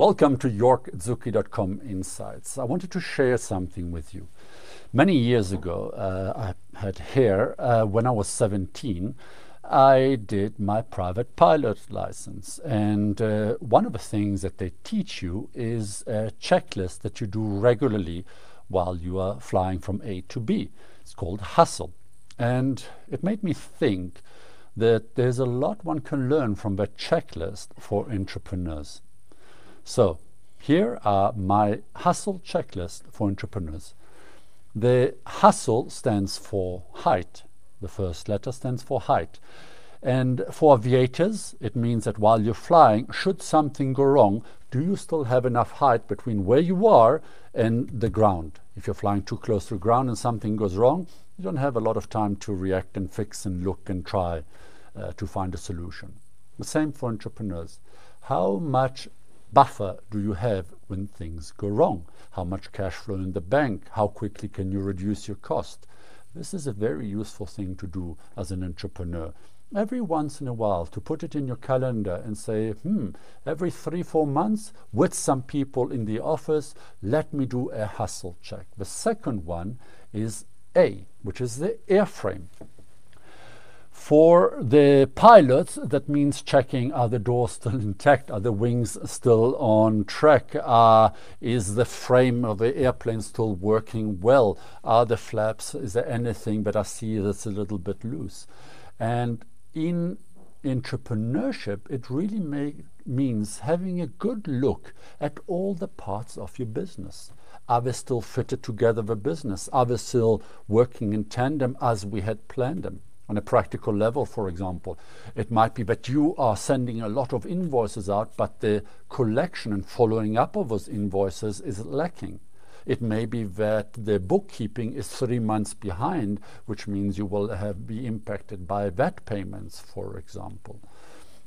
Welcome to YorkZuki.com Insights. I wanted to share something with you. Many years ago, uh, I had hair uh, when I was 17. I did my private pilot license, and uh, one of the things that they teach you is a checklist that you do regularly while you are flying from A to B. It's called Hustle, and it made me think that there's a lot one can learn from that checklist for entrepreneurs. So, here are my hustle checklist for entrepreneurs. The hustle stands for height. The first letter stands for height. And for aviators, it means that while you're flying, should something go wrong, do you still have enough height between where you are and the ground? If you're flying too close to the ground and something goes wrong, you don't have a lot of time to react and fix and look and try uh, to find a solution. The same for entrepreneurs. How much buffer do you have when things go wrong? How much cash flow in the bank? How quickly can you reduce your cost? This is a very useful thing to do as an entrepreneur. Every once in a while, to put it in your calendar and say, hmm, every three, four months, with some people in the office, let me do a hustle check. The second one is A, which is the airframe. For the pilots, that means checking are the doors still intact, are the wings still on track, uh, is the frame of the airplane still working well, are the flaps, is there anything that I see that's a little bit loose? And in entrepreneurship, it really means having a good look at all the parts of your business. Are they still fitted together, the business? Are they still working in tandem as we had planned them? On a practical level, for example. It might be that you are sending a lot of invoices out, but the collection and following up of those invoices is lacking. It may be that the bookkeeping is three months behind, which means you will have, be impacted by VAT payments, for example.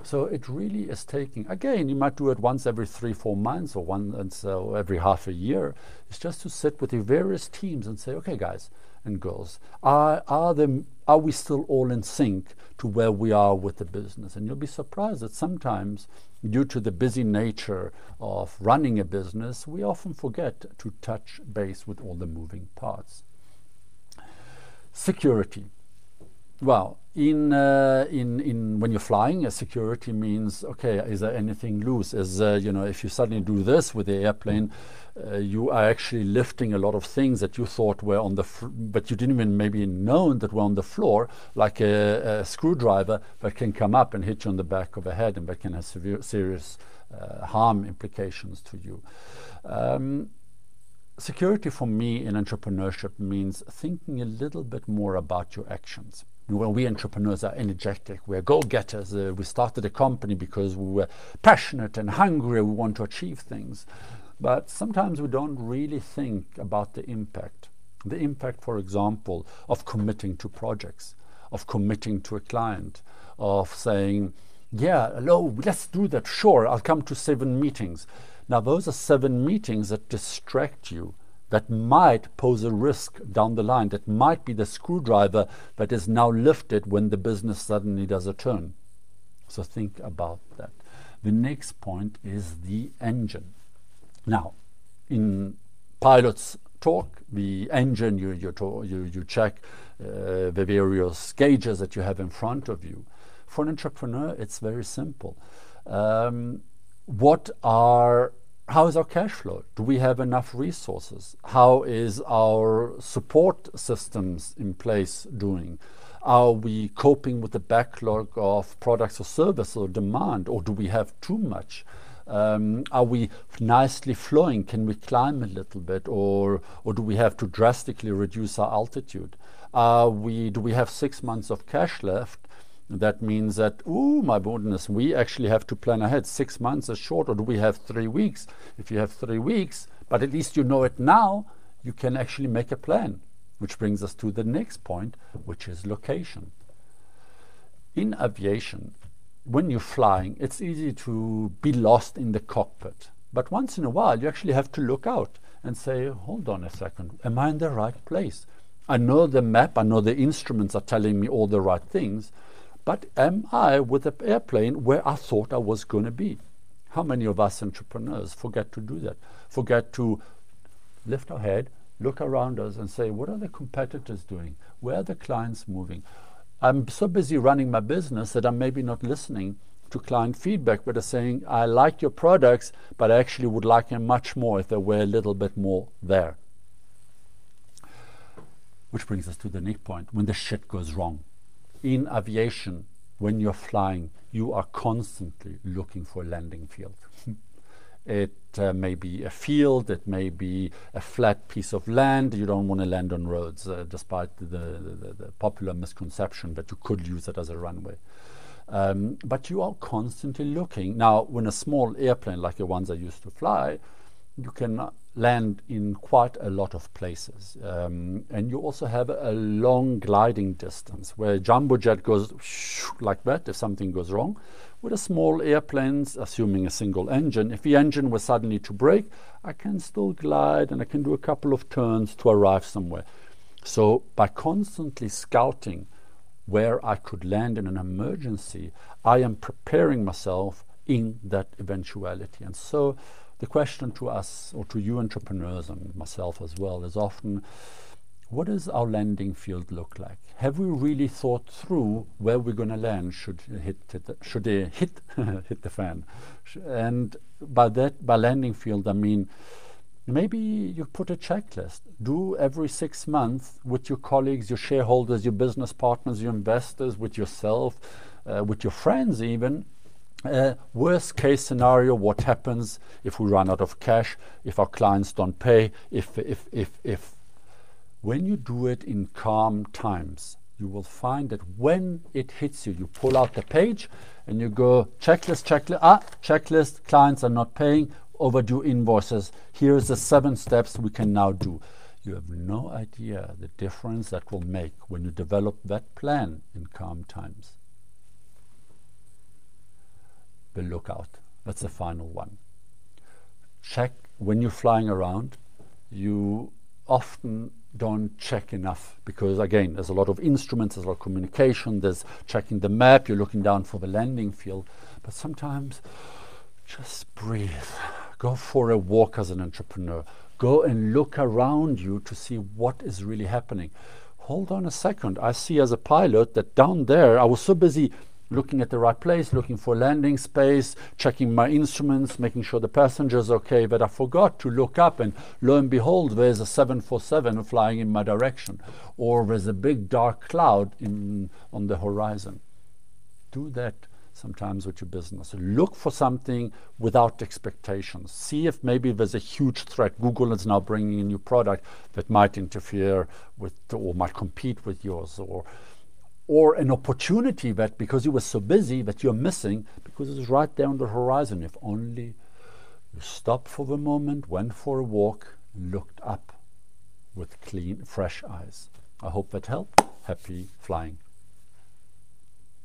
So it really is taking, again, you might do it once every three, four months or once uh, every half a year. It's just to sit with the various teams and say, okay, guys and girls, are, are, them, are we still all in sync to where we are with the business? And you'll be surprised that sometimes, due to the busy nature of running a business, we often forget to touch base with all the moving parts. Security. Well, in, uh, in, in when you're flying, security means okay, is there anything loose? Is uh, you know, if you suddenly do this with the airplane, uh, you are actually lifting a lot of things that you thought were on the, but you didn't even maybe know that were on the floor, like a, a, screwdriver that can come up and hit you on the back of the head, and that can have severe, serious uh, harm implications to you. Um, security for me in entrepreneurship means thinking a little bit more about your actions when we entrepreneurs are energetic, we're go-getters. Uh, we started a company because we were passionate and hungry. We want to achieve things, but sometimes we don't really think about the impact. The impact, for example, of committing to projects, of committing to a client, of saying, "Yeah, hello, let's do that. Sure, I'll come to seven meetings." Now, those are seven meetings that distract you that might pose a risk down the line, that might be the screwdriver that is now lifted when the business suddenly does a turn. So think about that. The next point is the engine. Now, in pilots talk, the engine, you, you, talk, you, you check uh, the various gauges that you have in front of you. For an entrepreneur, it's very simple. Um, what are how is our cash flow? Do we have enough resources? How is our support systems in place doing? Are we coping with the backlog of products or services or demand, or do we have too much? Um, are we nicely flowing? Can we climb a little bit, or or do we have to drastically reduce our altitude? Are we do we have six months of cash left? That means that, oh my goodness, we actually have to plan ahead. Six months is short, or do we have three weeks? If you have three weeks, but at least you know it now, you can actually make a plan. Which brings us to the next point, which is location. In aviation, when you're flying, it's easy to be lost in the cockpit. But once in a while, you actually have to look out and say, hold on a second, am I in the right place? I know the map, I know the instruments are telling me all the right things, but am I with the airplane where I thought I was going to be? How many of us entrepreneurs forget to do that? Forget to lift our head, look around us, and say, what are the competitors doing? Where are the clients moving? I'm so busy running my business that I'm maybe not listening to client feedback, but are saying, I like your products, but I actually would like them much more if there were a little bit more there. Which brings us to the next point when the shit goes wrong. In aviation, when you're flying, you are constantly looking for a landing field. it uh, may be a field, it may be a flat piece of land. You don't want to land on roads, uh, despite the, the, the, popular misconception that you could use it as a runway. Um, but you are constantly looking. Now, when a small airplane like the ones I used to fly, you can land in quite a lot of places. Um, and you also have a long gliding distance where a jumbo jet goes like that if something goes wrong. With a small airplanes, assuming a single engine, if the engine was suddenly to break, I can still glide and I can do a couple of turns to arrive somewhere. So by constantly scouting where I could land in an emergency, I am preparing myself in that eventuality. And so the question to us, or to you entrepreneurs and myself as well, is often what does our landing field look like? Have we really thought through where we're going to land should hit, should they hit hit the fan? And by that, by landing field, I mean maybe you put a checklist. Do every six months with your colleagues, your shareholders, your business partners, your investors, with yourself, uh, with your friends, even uh, worst case scenario, what happens if we run out of cash, if our clients don't pay, if, if, if, if. When you do it in calm times, you will find that when it hits you, you pull out the page and you go checklist, checklist, ah, checklist, clients are not paying, overdue invoices. Here's the seven steps we can now do. You have no idea the difference that will make when you develop that plan in calm times the lookout. That's the final one. Check when you're flying around, you often don't check enough because again there's a lot of instruments there's a lot of communication there's checking the map you're looking down for the landing field. But sometimes just breathe. Go for a walk as an entrepreneur. Go and look around you to see what is really happening. Hold on a second. I see as a pilot that down there i was so busy looking at the right place, looking for landing space, checking my instruments, making sure the passenger's okay. But I forgot to look up, and lo and behold, there's a 747 flying in my direction, or there's a big dark cloud in, on the horizon. Do that sometimes with your business. Look for something without expectations. See if maybe there's a huge threat. Google is now bringing a new product that might interfere with or might compete with yours, or or an opportunity that because you were so busy that you're missing because it's right there on the horizon. If only you stopped for the moment, went for a walk, looked up with clean, fresh eyes. I hope that helped. Happy flying.